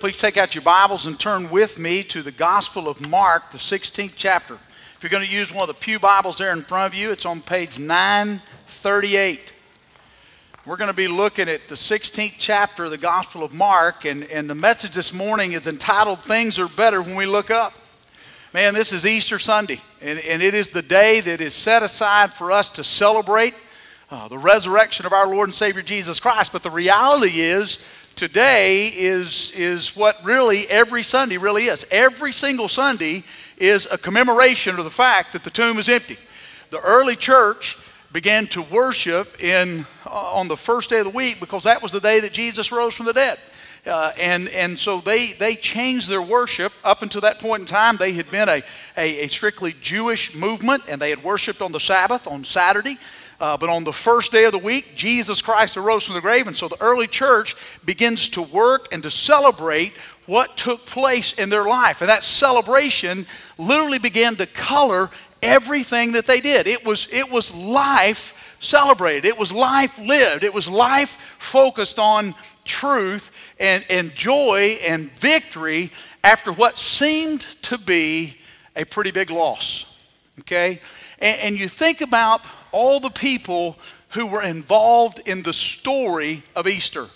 Please take out your Bibles and turn with me to the Gospel of Mark, the 16th chapter. If you're going to use one of the Pew Bibles there in front of you, it's on page 938. We're going to be looking at the 16th chapter of the Gospel of Mark, and, and the message this morning is entitled Things Are Better When We Look Up. Man, this is Easter Sunday, and, and it is the day that is set aside for us to celebrate uh, the resurrection of our Lord and Savior Jesus Christ. But the reality is, today is, is what really every Sunday really is. Every single Sunday is a commemoration of the fact that the tomb is empty. The early church began to worship in, uh, on the first day of the week because that was the day that Jesus rose from the dead. Uh, and, and so they, they changed their worship. Up until that point in time, they had been a, a, a strictly Jewish movement and they had worshiped on the Sabbath, on Saturday. Uh, but on the first day of the week, Jesus Christ arose from the grave. And so the early church begins to work and to celebrate what took place in their life. And that celebration literally began to color everything that they did. It was, it was life celebrated, it was life lived, it was life focused on truth and, and joy and victory after what seemed to be a pretty big loss. Okay? And, and you think about all the people who were involved in the story of Easter.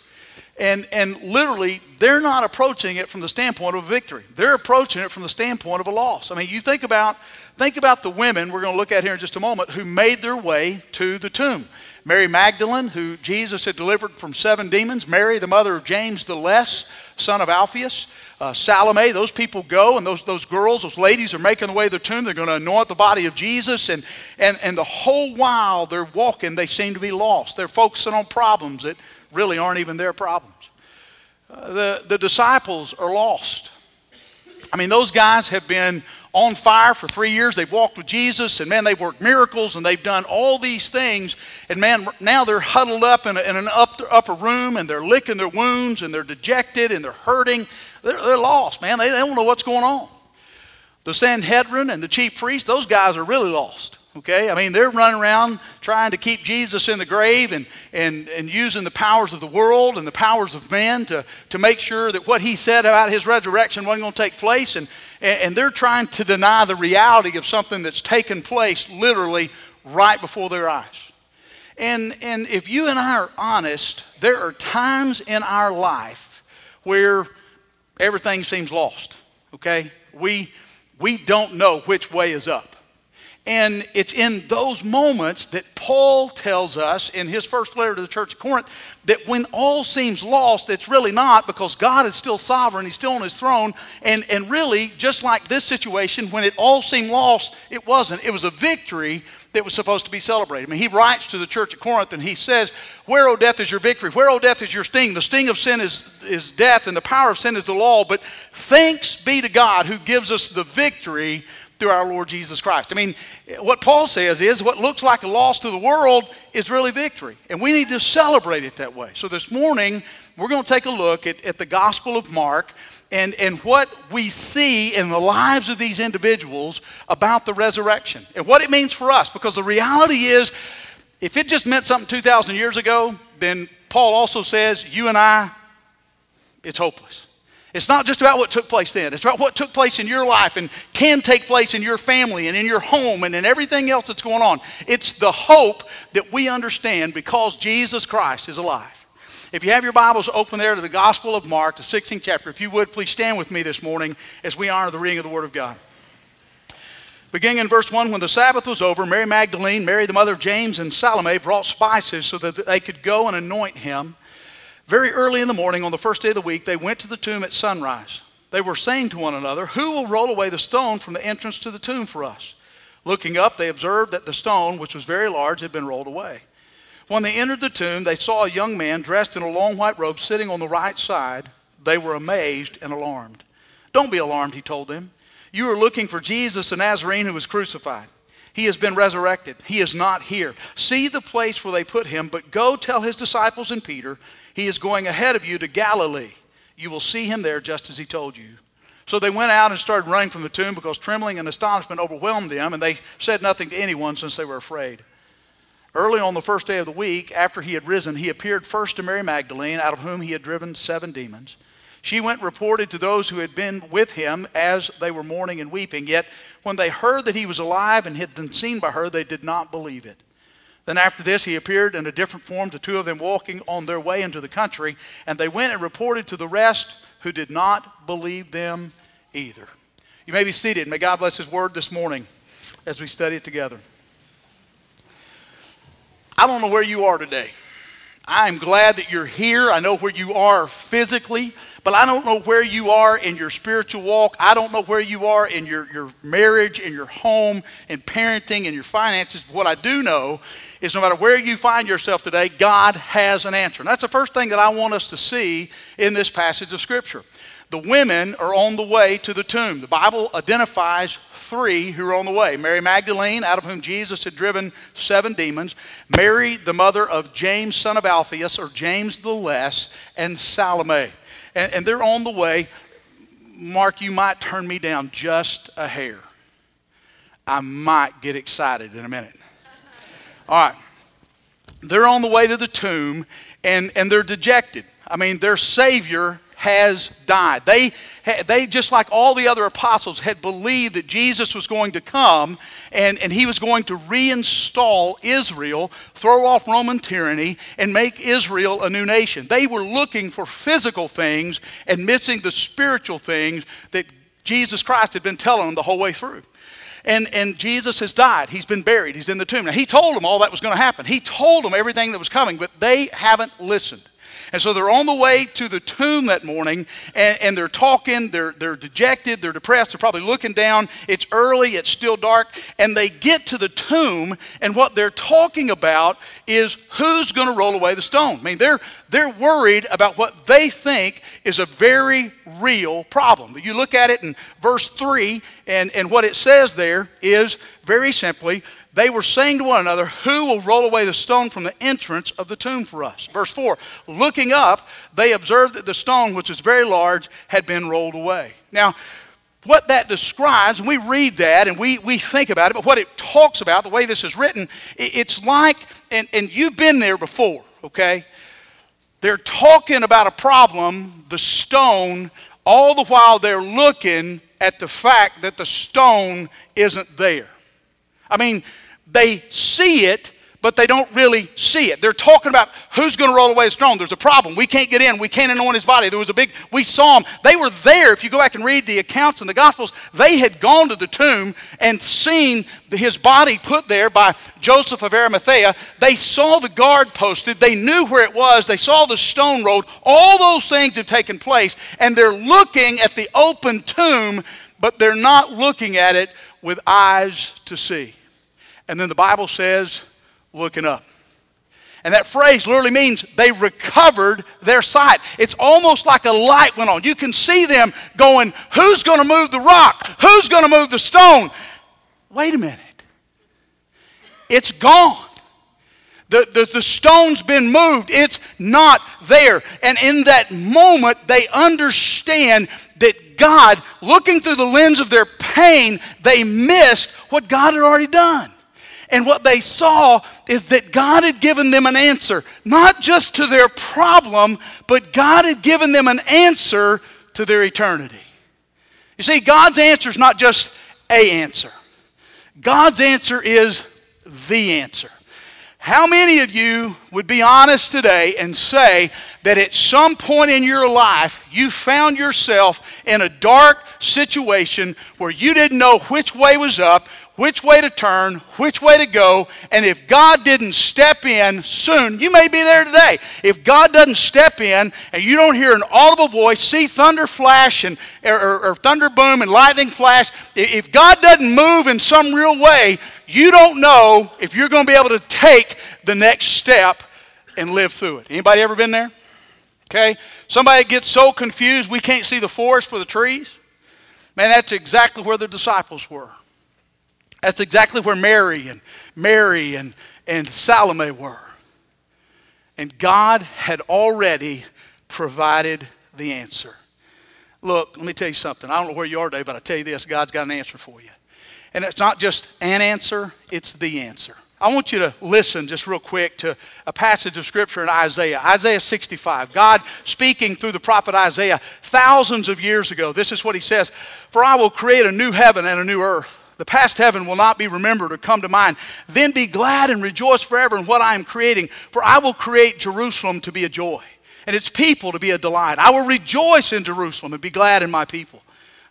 And, and literally, they're not approaching it from the standpoint of a victory. They're approaching it from the standpoint of a loss. I mean, you think about, think about the women we're going to look at here in just a moment who made their way to the tomb. Mary Magdalene, who Jesus had delivered from seven demons. Mary, the mother of James the Less, son of Alphaeus uh, Salome, those people go, and those, those girls, those ladies are making the way to the tomb. They're going to anoint the body of Jesus. And, and, and the whole while they're walking, they seem to be lost. They're focusing on problems that really aren't even their problems. Uh, the, the disciples are lost. I mean, those guys have been on fire for three years. They've walked with Jesus, and man, they've worked miracles, and they've done all these things. And man, now they're huddled up in, a, in an up, upper room, and they're licking their wounds, and they're dejected, and they're hurting. They're, they're lost, man. They, they don't know what's going on. The Sanhedrin and the chief priests, those guys are really lost. Okay? I mean, they're running around trying to keep Jesus in the grave and, and, and using the powers of the world and the powers of men to, to make sure that what he said about his resurrection wasn't going to take place. And, and they're trying to deny the reality of something that's taken place literally right before their eyes. And, and if you and I are honest, there are times in our life where everything seems lost, okay? We, we don't know which way is up. And it's in those moments that Paul tells us in his first letter to the church of Corinth that when all seems lost, it's really not because God is still sovereign, He's still on His throne. And, and really, just like this situation, when it all seemed lost, it wasn't. It was a victory that was supposed to be celebrated. I mean, he writes to the church at Corinth and he says, Where, O death, is your victory? Where, O death, is your sting? The sting of sin is, is death, and the power of sin is the law. But thanks be to God who gives us the victory through our Lord Jesus Christ. I mean, what Paul says is what looks like a loss to the world is really victory. And we need to celebrate it that way. So this morning, we're going to take a look at, at the Gospel of Mark and, and what we see in the lives of these individuals about the resurrection and what it means for us. Because the reality is, if it just meant something 2,000 years ago, then Paul also says, you and I, it's hopeless. It's not just about what took place then. It's about what took place in your life and can take place in your family and in your home and in everything else that's going on. It's the hope that we understand because Jesus Christ is alive. If you have your Bibles open there to the Gospel of Mark, the 16th chapter, if you would, please stand with me this morning as we honor the reading of the Word of God. Beginning in verse 1, when the Sabbath was over, Mary Magdalene, Mary the mother of James, and Salome brought spices so that they could go and anoint him. Very early in the morning, on the first day of the week, they went to the tomb at sunrise. They were saying to one another, Who will roll away the stone from the entrance to the tomb for us? Looking up, they observed that the stone, which was very large, had been rolled away. When they entered the tomb, they saw a young man dressed in a long white robe sitting on the right side. They were amazed and alarmed. Don't be alarmed, he told them. You are looking for Jesus, the Nazarene who was crucified. He has been resurrected. He is not here. See the place where they put him, but go tell his disciples and Peter, he is going ahead of you to Galilee. You will see him there just as he told you. So they went out and started running from the tomb because trembling and astonishment overwhelmed them, and they said nothing to anyone since they were afraid. Early on the first day of the week, after he had risen, he appeared first to Mary Magdalene, out of whom he had driven seven demons. She went reported to those who had been with him as they were mourning and weeping. Yet when they heard that he was alive and had been seen by her, they did not believe it. Then after this, he appeared in a different form to two of them walking on their way into the country, and they went and reported to the rest who did not believe them either. You may be seated. May God bless his word this morning as we study it together. I don't know where you are today. I'm glad that you're here. I know where you are physically, but I don't know where you are in your spiritual walk. I don't know where you are in your, your marriage, in your home, in parenting, in your finances. What I do know is no matter where you find yourself today, God has an answer. And that's the first thing that I want us to see in this passage of Scripture. The women are on the way to the tomb. The Bible identifies three who are on the way Mary Magdalene, out of whom Jesus had driven seven demons, Mary, the mother of James, son of Alphaeus, or James the Less, and Salome. And, and they're on the way. Mark, you might turn me down just a hair. I might get excited in a minute. All right. They're on the way to the tomb and, and they're dejected. I mean, their Savior has died. They, they, just like all the other apostles, had believed that Jesus was going to come and, and he was going to reinstall Israel, throw off Roman tyranny, and make Israel a new nation. They were looking for physical things and missing the spiritual things that Jesus Christ had been telling them the whole way through. And, and Jesus has died. He's been buried. He's in the tomb. Now, he told them all that was going to happen. He told them everything that was coming, but they haven't listened. And so they're on the way to the tomb that morning and, and they're talking, they're, they're dejected, they're depressed, they're probably looking down. It's early, it's still dark, and they get to the tomb, and what they're talking about is who's going to roll away the stone. I mean, they're, they're worried about what they think is a very real problem. You look at it in verse 3, and, and what it says there is very simply they were saying to one another, Who will roll away the stone from the entrance of the tomb for us? Verse 4 Looking up, they observed that the stone, which was very large, had been rolled away. Now, what that describes, and we read that and we, we think about it, but what it talks about, the way this is written, it's like, and, and you've been there before, okay? They're talking about a problem, the stone, all the while they're looking at the fact that the stone isn't there. I mean, they see it, but they don't really see it. They're talking about who's going to roll away his throne. There's a problem. We can't get in. We can't anoint his body. There was a big, we saw them. They were there. If you go back and read the accounts in the Gospels, they had gone to the tomb and seen his body put there by Joseph of Arimathea. They saw the guard posted. They knew where it was. They saw the stone rolled. All those things have taken place, and they're looking at the open tomb, but they're not looking at it with eyes to see. And then the Bible says, looking up. And that phrase literally means they recovered their sight. It's almost like a light went on. You can see them going, Who's going to move the rock? Who's going to move the stone? Wait a minute. It's gone. The, the, the stone's been moved. It's not there. And in that moment, they understand that God, looking through the lens of their pain, they missed what God had already done. And what they saw is that God had given them an answer, not just to their problem, but God had given them an answer to their eternity. You see, God's answer is not just a answer, God's answer is the answer. How many of you would be honest today and say that at some point in your life you found yourself in a dark situation where you didn't know which way was up, which way to turn, which way to go, and if God didn't step in soon, you may be there today. If God doesn't step in and you don't hear an audible voice, see thunder flash and or, or, or thunder boom and lightning flash, if God doesn't move in some real way, you don't know if you're going to be able to take the next step and live through it. Anybody ever been there? Okay? Somebody gets so confused we can't see the forest for the trees. Man, that's exactly where the disciples were. That's exactly where Mary and Mary and, and Salome were. And God had already provided the answer. Look, let me tell you something. I don't know where you are today, but I tell you this God's got an answer for you. And it's not just an answer, it's the answer. I want you to listen just real quick to a passage of scripture in Isaiah. Isaiah 65. God speaking through the prophet Isaiah thousands of years ago. This is what he says For I will create a new heaven and a new earth. The past heaven will not be remembered or come to mind. Then be glad and rejoice forever in what I am creating, for I will create Jerusalem to be a joy and its people to be a delight. I will rejoice in Jerusalem and be glad in my people.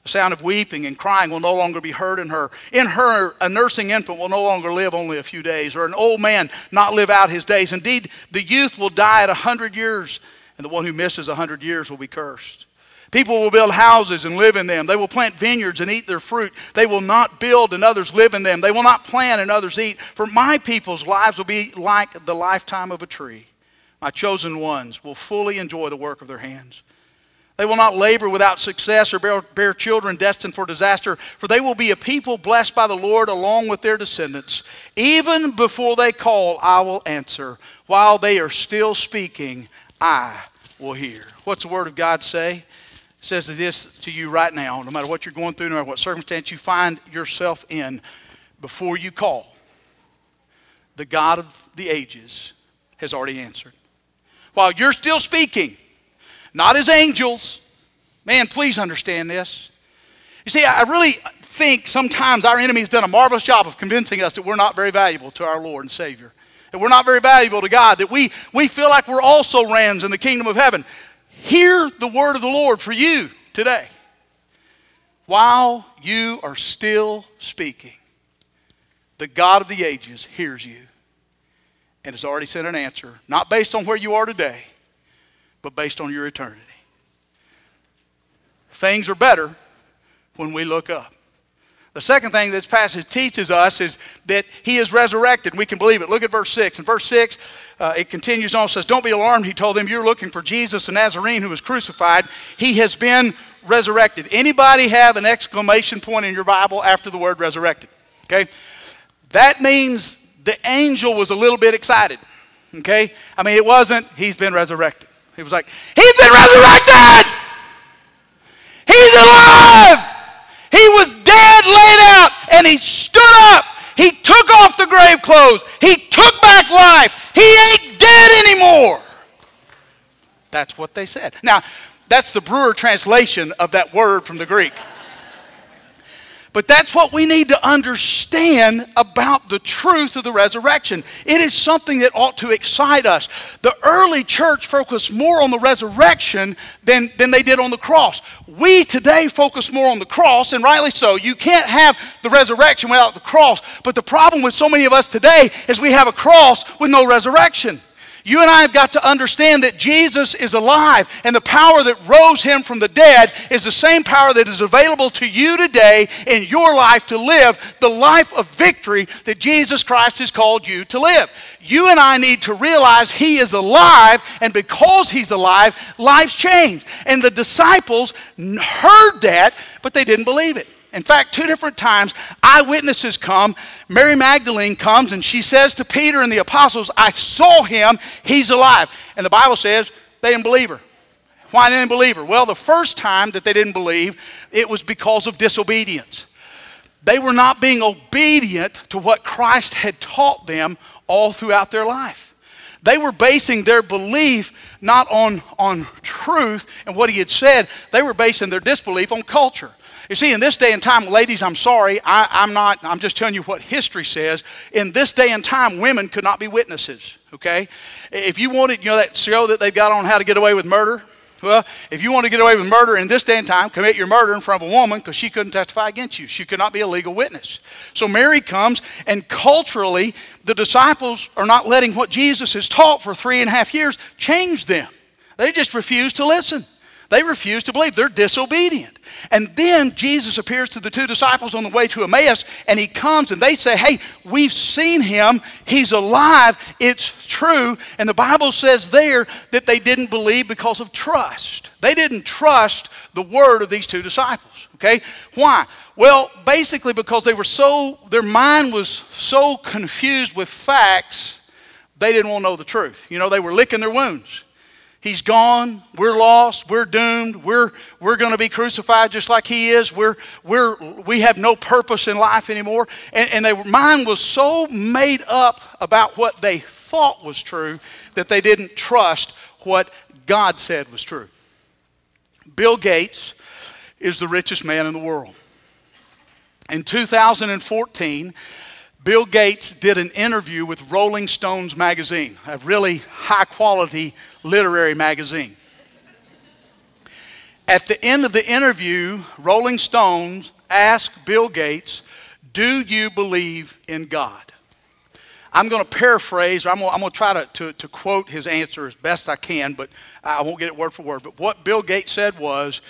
The sound of weeping and crying will no longer be heard in her. In her, a nursing infant will no longer live only a few days, or an old man not live out his days. Indeed, the youth will die at a hundred years, and the one who misses a hundred years will be cursed. People will build houses and live in them. They will plant vineyards and eat their fruit. They will not build and others live in them. They will not plant and others eat. For my people's lives will be like the lifetime of a tree. My chosen ones will fully enjoy the work of their hands. They will not labor without success or bear, bear, children destined for disaster, for they will be a people blessed by the Lord along with their descendants. Even before they call, I will answer. While they are still speaking, I will hear. What's the Word of God say? Says this to you right now, no matter what you're going through, no matter what circumstance you find yourself in, before you call, the God of the ages has already answered. While you're still speaking, not as angels. Man, please understand this. You see, I really think sometimes our enemy has done a marvelous job of convincing us that we're not very valuable to our Lord and Savior, that we're not very valuable to God, that we, we feel like we're also rams in the kingdom of heaven. Hear the word of the Lord for you today. While you are still speaking, the God of the ages hears you and has already sent an answer, not based on where you are today but based on your eternity. Things are better when we look up. The second thing this passage teaches us is that he is resurrected. We can believe it. Look at verse 6. In verse 6, uh, it continues on, says, Don't be alarmed, he told them. You're looking for Jesus, the Nazarene who was crucified. He has been resurrected. Anybody have an exclamation point in your Bible after the word resurrected? Okay? That means the angel was a little bit excited. Okay? I mean, it wasn't, he's been resurrected. He was like, He's been resurrected! He's alive! He was dead, laid out, and he stood up. He took off the grave clothes. He took back life. He ain't dead anymore. That's what they said. Now, that's the Brewer translation of that word from the Greek. But that's what we need to understand about the truth of the resurrection. It is something that ought to excite us. The early church focused more on the resurrection than, than they did on the cross. We today focus more on the cross, and rightly so. You can't have the resurrection without the cross. But the problem with so many of us today is we have a cross with no resurrection. You and I have got to understand that Jesus is alive, and the power that rose him from the dead is the same power that is available to you today in your life to live the life of victory that Jesus Christ has called you to live. You and I need to realize he is alive, and because he's alive, life's changed. And the disciples heard that, but they didn't believe it. In fact, two different times, eyewitnesses come. Mary Magdalene comes and she says to Peter and the apostles, I saw him, he's alive. And the Bible says they didn't believe her. Why didn't they believe her? Well, the first time that they didn't believe, it was because of disobedience. They were not being obedient to what Christ had taught them all throughout their life. They were basing their belief not on, on truth and what he had said, they were basing their disbelief on culture. You see, in this day and time, ladies, I'm sorry, I, am not, I'm just telling you what history says. In this day and time, women could not be witnesses, okay? If you wanted, you know, that show that they've got on how to get away with murder? Well, if you want to get away with murder in this day and time, commit your murder in front of a woman because she couldn't testify against you. She could not be a legal witness. So Mary comes, and culturally, the disciples are not letting what Jesus has taught for three and a half years change them. They just refuse to listen. They refuse to believe. They're disobedient. And then Jesus appears to the two disciples on the way to Emmaus, and he comes and they say, Hey, we've seen him. He's alive. It's true. And the Bible says there that they didn't believe because of trust. They didn't trust the word of these two disciples. Okay? Why? Well, basically because they were so, their mind was so confused with facts, they didn't want to know the truth. You know, they were licking their wounds. He's gone. We're lost. We're doomed. We're, we're going to be crucified just like he is. We're, we're, we have no purpose in life anymore. And, and their mind was so made up about what they thought was true that they didn't trust what God said was true. Bill Gates is the richest man in the world. In 2014, Bill Gates did an interview with Rolling Stones magazine, a really high quality literary magazine. At the end of the interview, Rolling Stones asked Bill Gates, Do you believe in God? I'm going to paraphrase, or I'm going, to try to, to, to quote his answer as best I can, but I won't get it word for word. But what Bill Gates said was,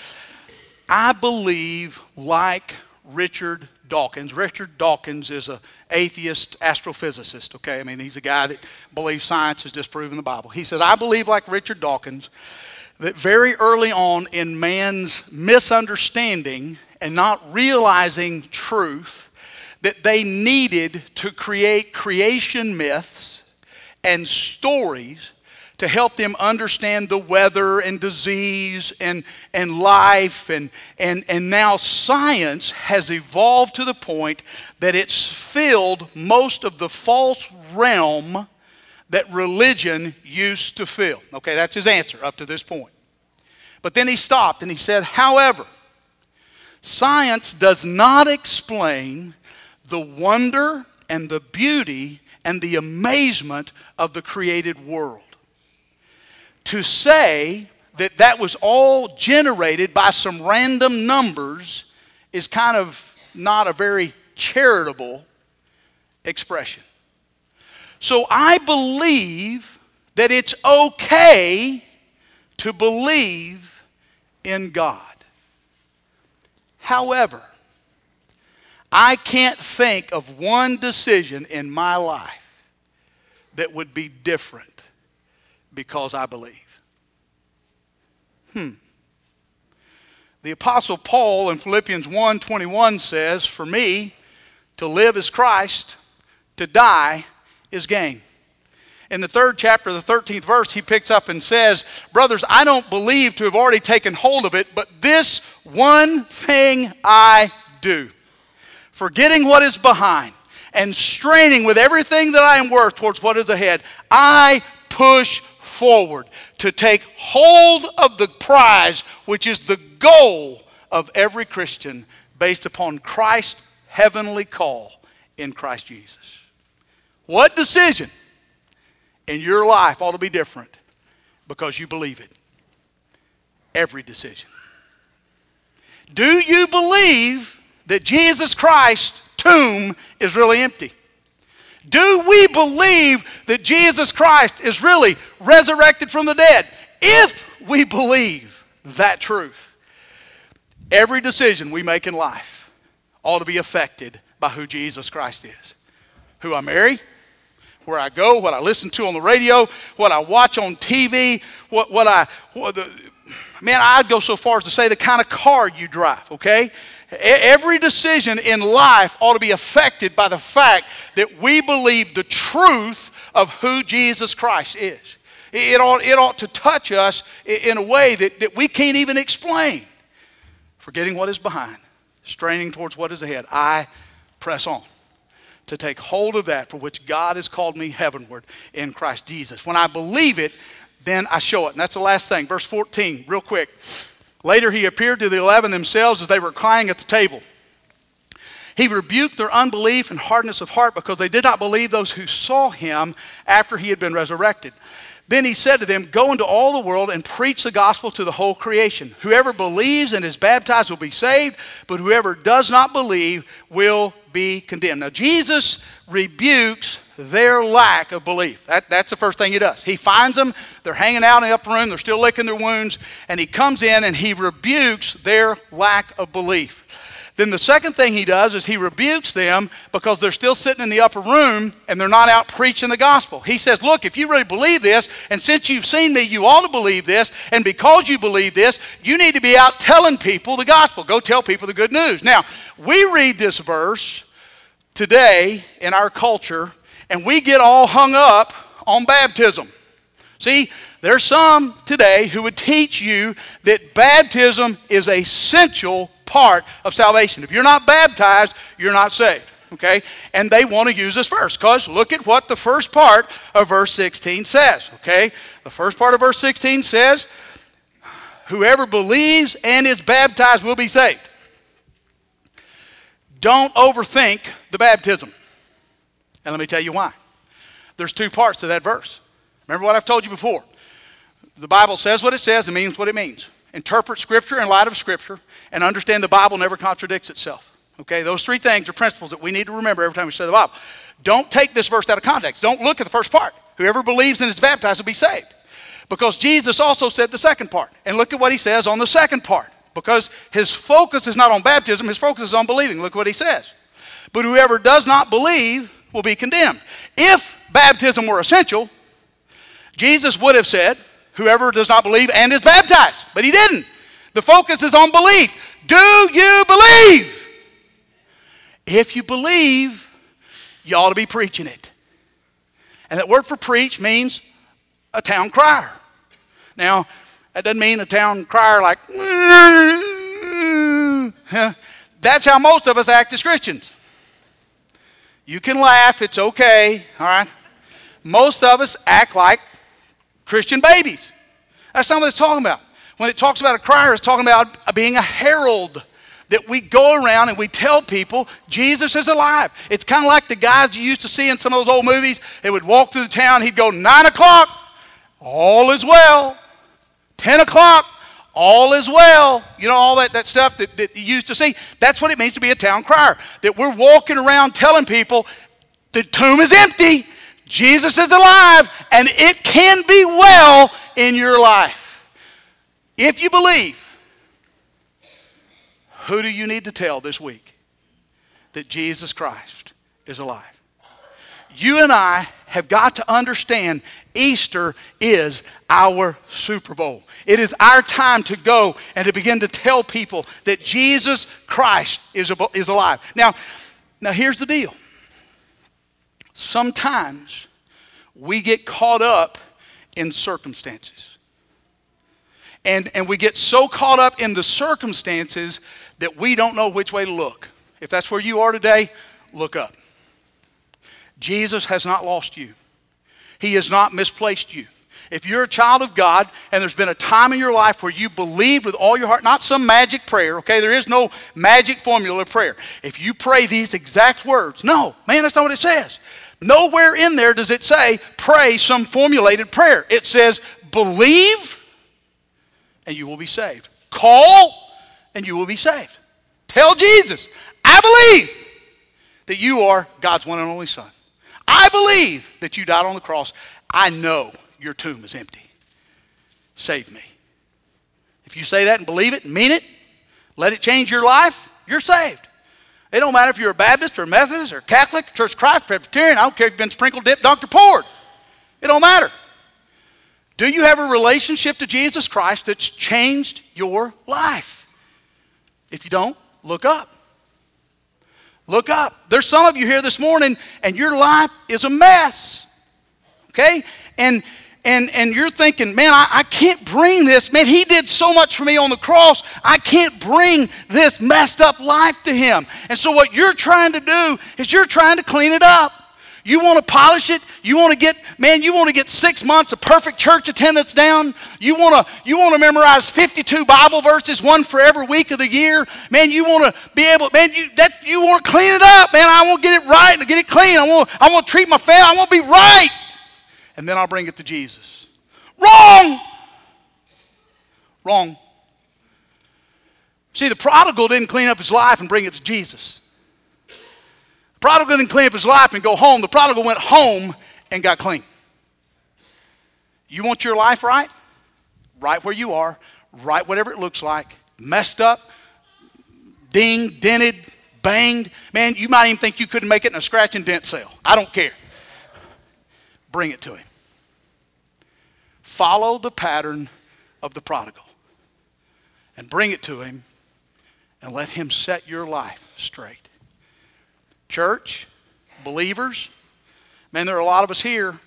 I believe like Richard Dawkins. Richard Dawkins is an atheist astrophysicist, okay? I mean, he's a guy that believes science has disproven the Bible. He says, I believe, like Richard Dawkins, that very early on in man's misunderstanding and not realizing truth, that they needed to create creation myths and stories to help them understand the weather and disease and, and life. And, and, and now science has evolved to the point that it's filled most of the false realm that religion used to fill. Okay, that's his answer up to this point. But then he stopped and he said, however, science does not explain the wonder and the beauty and the amazement of the created world to say that that was all generated by some random numbers is kind of not a very charitable expression. So I believe that it's okay to believe in God. However, I can't think of one decision in my life that would be different because I believe. Hmm. The apostle Paul in Philippians 1:21 says, "For me to live is Christ, to die is gain." In the third chapter, the 13th verse, he picks up and says, Brothers, I don't believe to have already taken hold of it, but this one thing I do. Forgetting what is behind and straining with everything that I am worth towards what is ahead, I push forward to take hold of the prize, which is the goal of every Christian based upon Christ's heavenly call in Christ Jesus. What decision in your life ought to be different because you believe it? Every decision. Do you believe that Jesus Christ's tomb is really empty? Do we believe that Jesus Christ is really resurrected from the dead? If we believe that truth, every decision we make in life ought to be affected by who Jesus Christ is. Who I marry, where I go, what I listen to on the radio, what I watch on TV, what, what I, what the, man, I'd go so far as to say the kind of car you drive, okay? Every decision in life ought to be affected by the fact that we believe the truth of who Jesus Christ is. It ought, it ought to touch us in a way that, that we can't even explain. Forgetting what is behind, straining towards what is ahead, I press on to take hold of that for which God has called me heavenward in Christ Jesus. When I believe it, then I show it. And that's the last thing. Verse 14, real quick. Later, he appeared to the eleven themselves as they were crying at the table. He rebuked their unbelief and hardness of heart because they did not believe those who saw him after he had been resurrected. Then he said to them, Go into all the world and preach the gospel to the whole creation. Whoever believes and is baptized will be saved, but whoever does not believe will be condemned. Now, Jesus rebukes their lack of belief. That, that's the first thing he does. He finds them, they're hanging out in the upper room, they're still licking their wounds, and he comes in and he rebukes their lack of belief. Then the second thing he does is he rebukes them because they're still sitting in the upper room and they're not out preaching the gospel. He says, Look, if you really believe this, and since you've seen me, you ought to believe this, and because you believe this, you need to be out telling people the gospel. Go tell people the good news. Now, we read this verse today in our culture and we get all hung up on baptism. See, there's some today who would teach you that baptism is a essential part of salvation. If you're not baptized, you're not saved. Okay? And they want to use this verse because look at what the first part of verse 16 says. Okay? The first part of verse 16 says, Whoever believes and is baptized will be saved. Don't overthink the baptism. And let me tell you why. There's two parts to that verse. Remember what I've told you before. The Bible says what it says and means what it means. Interpret Scripture in light of Scripture and understand the Bible never contradicts itself. Okay, those three things are principles that we need to remember every time we study the Bible. Don't take this verse out of context. Don't look at the first part. Whoever believes and is baptized will be saved. Because Jesus also said the second part. And look at what he says on the second part. Because his focus is not on baptism, his focus is on believing. Look what he says. But whoever does not believe will be condemned. If baptism were essential, Jesus would have said, Whoever does not believe and is baptized. But he didn't. The focus is on belief. Do you believe? If you believe, you ought to be preaching it. And that word for preach means a town crier. Now, that doesn't mean a town crier like, that's how most of us act as Christians. You can laugh, it's okay, all right? Most of us act like Christian babies. That's not what it's talking about. When it talks about a crier, it's talking about being a herald that we go around and we tell people Jesus is alive. It's kind of like the guys you used to see in some of those old movies. They would walk through the town, he'd go, Nine o'clock, all is well. Ten o'clock, all is well. You know, all that, that stuff that, that you used to see. That's what it means to be a town crier. That we're walking around telling people the tomb is empty, Jesus is alive, and it can be well in your life. If you believe, who do you need to tell this week that Jesus Christ is alive? You and I have got to understand Easter is our Super Bowl. It is our time to go and to begin to tell people that Jesus Christ is, is alive. Now, now here's the deal. Sometimes we get caught up in circumstances. And, and we get so caught up in the circumstances that we don't know which way to look. If that's where you are today, look up. Jesus has not lost you, He has not misplaced you. If you're a child of God and there's been a time in your life where you believed with all your heart, not some magic prayer, okay? There is no magic formula of prayer. If you pray these exact words, no, man, that's not what it says. Nowhere in there does it say pray some formulated prayer. It says believe and you will be saved. Call and you will be saved. Tell Jesus, I believe that you are God's one and only Son. I believe that you died on the cross. I know your tomb is empty. Save me. If you say that and believe it and mean it, let it change your life, you're saved. It don't matter if you're a Baptist or a Methodist or Catholic, Church of Christ, Presbyterian, I don't care if you've been sprinkled, dipped, Dr. poured. It don't matter. Do you have a relationship to Jesus Christ that's changed your life? If you don't, look up. Look up. There's some of you here this morning and your life is a mess. Okay? And and and you're thinking, man, I, I can't bring this. Man, he did so much for me on the cross. I can't bring this messed up life to him. And so what you're trying to do is you're trying to clean it up. You want to polish it. You want to get, man, you want to get six months of perfect church attendance down. You want to, you want to memorize 52 Bible verses, one for every week of the year. Man, you want to be able, man, you that you want to clean it up, man. I want to get it right and get it clean. I want, I want to treat my family. I want to be right. And then I'll bring it to Jesus. Wrong. Wrong. See, the prodigal didn't clean up his life and bring it to Jesus. The prodigal didn't clean up his life and go home. The prodigal went home and got clean. You want your life right? Right where you are, right whatever it looks like, messed up, dinged, dented, banged. Man, you might even think you couldn't make it in a scratch and dent sale. I don't care. Bring it to him. Follow the pattern of the prodigal and bring it to him and let him set your life straight. Church, believers, man, there are a lot of us here,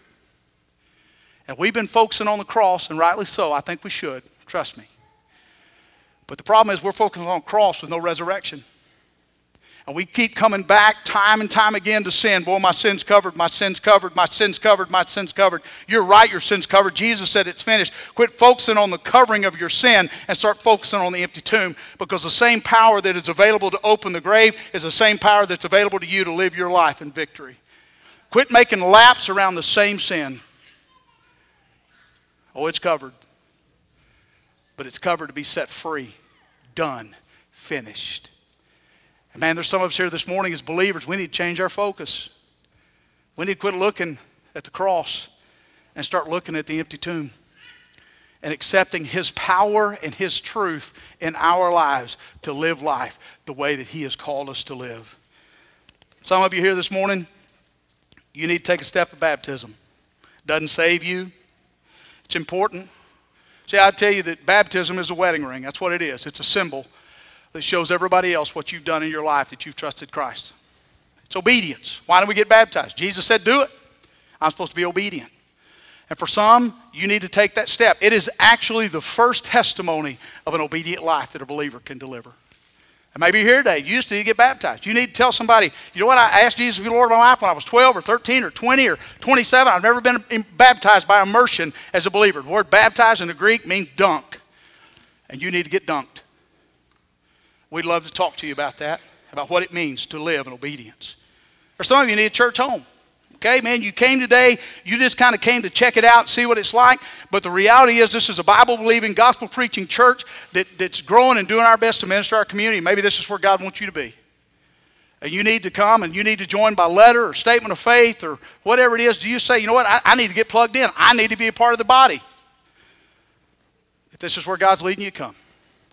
And we've been focusing on the cross, and rightly so. I think we should. Trust me. But the problem is we're focusing on the cross with no resurrection. And we keep coming back time and time again to sin. Boy, my sin's covered, my sin's covered, my sin's covered, my sin's covered. You're right, your sin's covered. Jesus said it's finished. Quit focusing on the covering of your sin and start focusing on the empty tomb because the same power that is available to open the grave is the same power that's available to you to live your life in victory. Quit making laps around the same sin. Oh, it's covered. But it's covered to be set free. Done. Finished. And man, there's some of us here this morning as believers, we need to change our focus. We need to quit looking at the cross and start looking at the empty tomb and accepting His power and His truth in our lives to live life the way that He has called us to live. Some of you here this morning, you need to take a step of baptism. Doesn't save you, it's important. See, I tell you that baptism is a wedding ring. That's what it is. It's a symbol that shows everybody else what you've done in your life that you've trusted Christ. It's obedience. Why do we get baptized? Jesus said, Do it. I'm supposed to be obedient. And for some, you need to take that step. It is actually the first testimony of an obedient life that a believer can deliver. And maybe you're here today. You used to get baptized. You need to tell somebody, you know what? I asked Jesus to be Lord of my life when I was 12 or 13 or 20 or 27. I've never been baptized by immersion as a believer. The word baptized in the Greek means dunk. And you need to get dunked. We'd love to talk to you about that, about what it means to live in obedience. Or some of you need a church home. Okay, man, you came today, you just kind of came to check it out, see what it's like. But the reality is, this is a Bible believing, gospel preaching church that, that's growing and doing our best to minister our community. Maybe this is where God wants you to be. And you need to come and you need to join by letter or statement of faith or whatever it is. Do you say, you know what, I, I need to get plugged in? I need to be a part of the body. If this is where God's leading you, come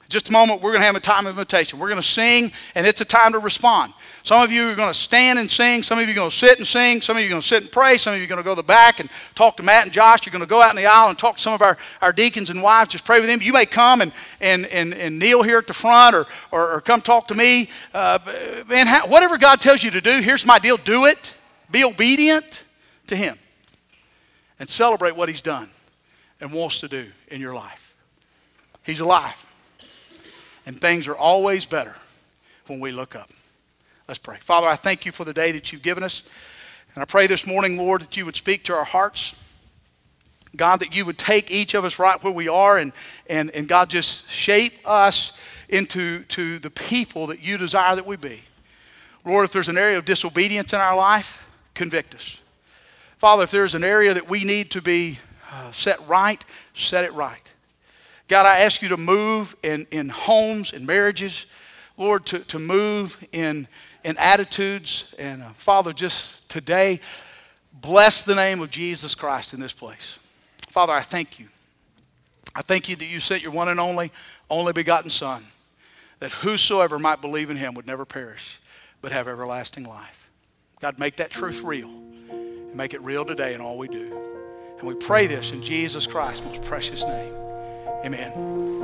just a moment, we're going to have a time of invitation. We're going to sing, and it's a time to respond. Some of you are going to stand and sing. Some of you are going to sit and sing. Some of you are going to sit and pray. Some of you are going to go to the back and talk to Matt and Josh. You're going to go out in the aisle and talk to some of our, our deacons and wives. Just pray with them. You may come and, and, and, and kneel here at the front or, or, or come talk to me. Uh, man, whatever God tells you to do, here's my deal do it. Be obedient to Him and celebrate what He's done and wants to do in your life. He's alive. And things are always better when we look up. Let's pray. Father, I thank you for the day that you've given us. And I pray this morning, Lord, that you would speak to our hearts. God, that you would take each of us right where we are and, and, and God, just shape us into to the people that you desire that we be. Lord, if there's an area of disobedience in our life, convict us. Father, if there's an area that we need to be uh, set right, set it right. God, I ask you to move in, in homes and marriages. Lord, to, to move in, in attitudes. And uh, Father, just today, bless the name of Jesus Christ in this place. Father, I thank you. I thank you that you sent your one and only, only begotten Son, that whosoever might believe in him would never perish, but have everlasting life. God, make that truth real. And make it real today in all we do. And we pray this in Jesus Christ's most precious name. Amen.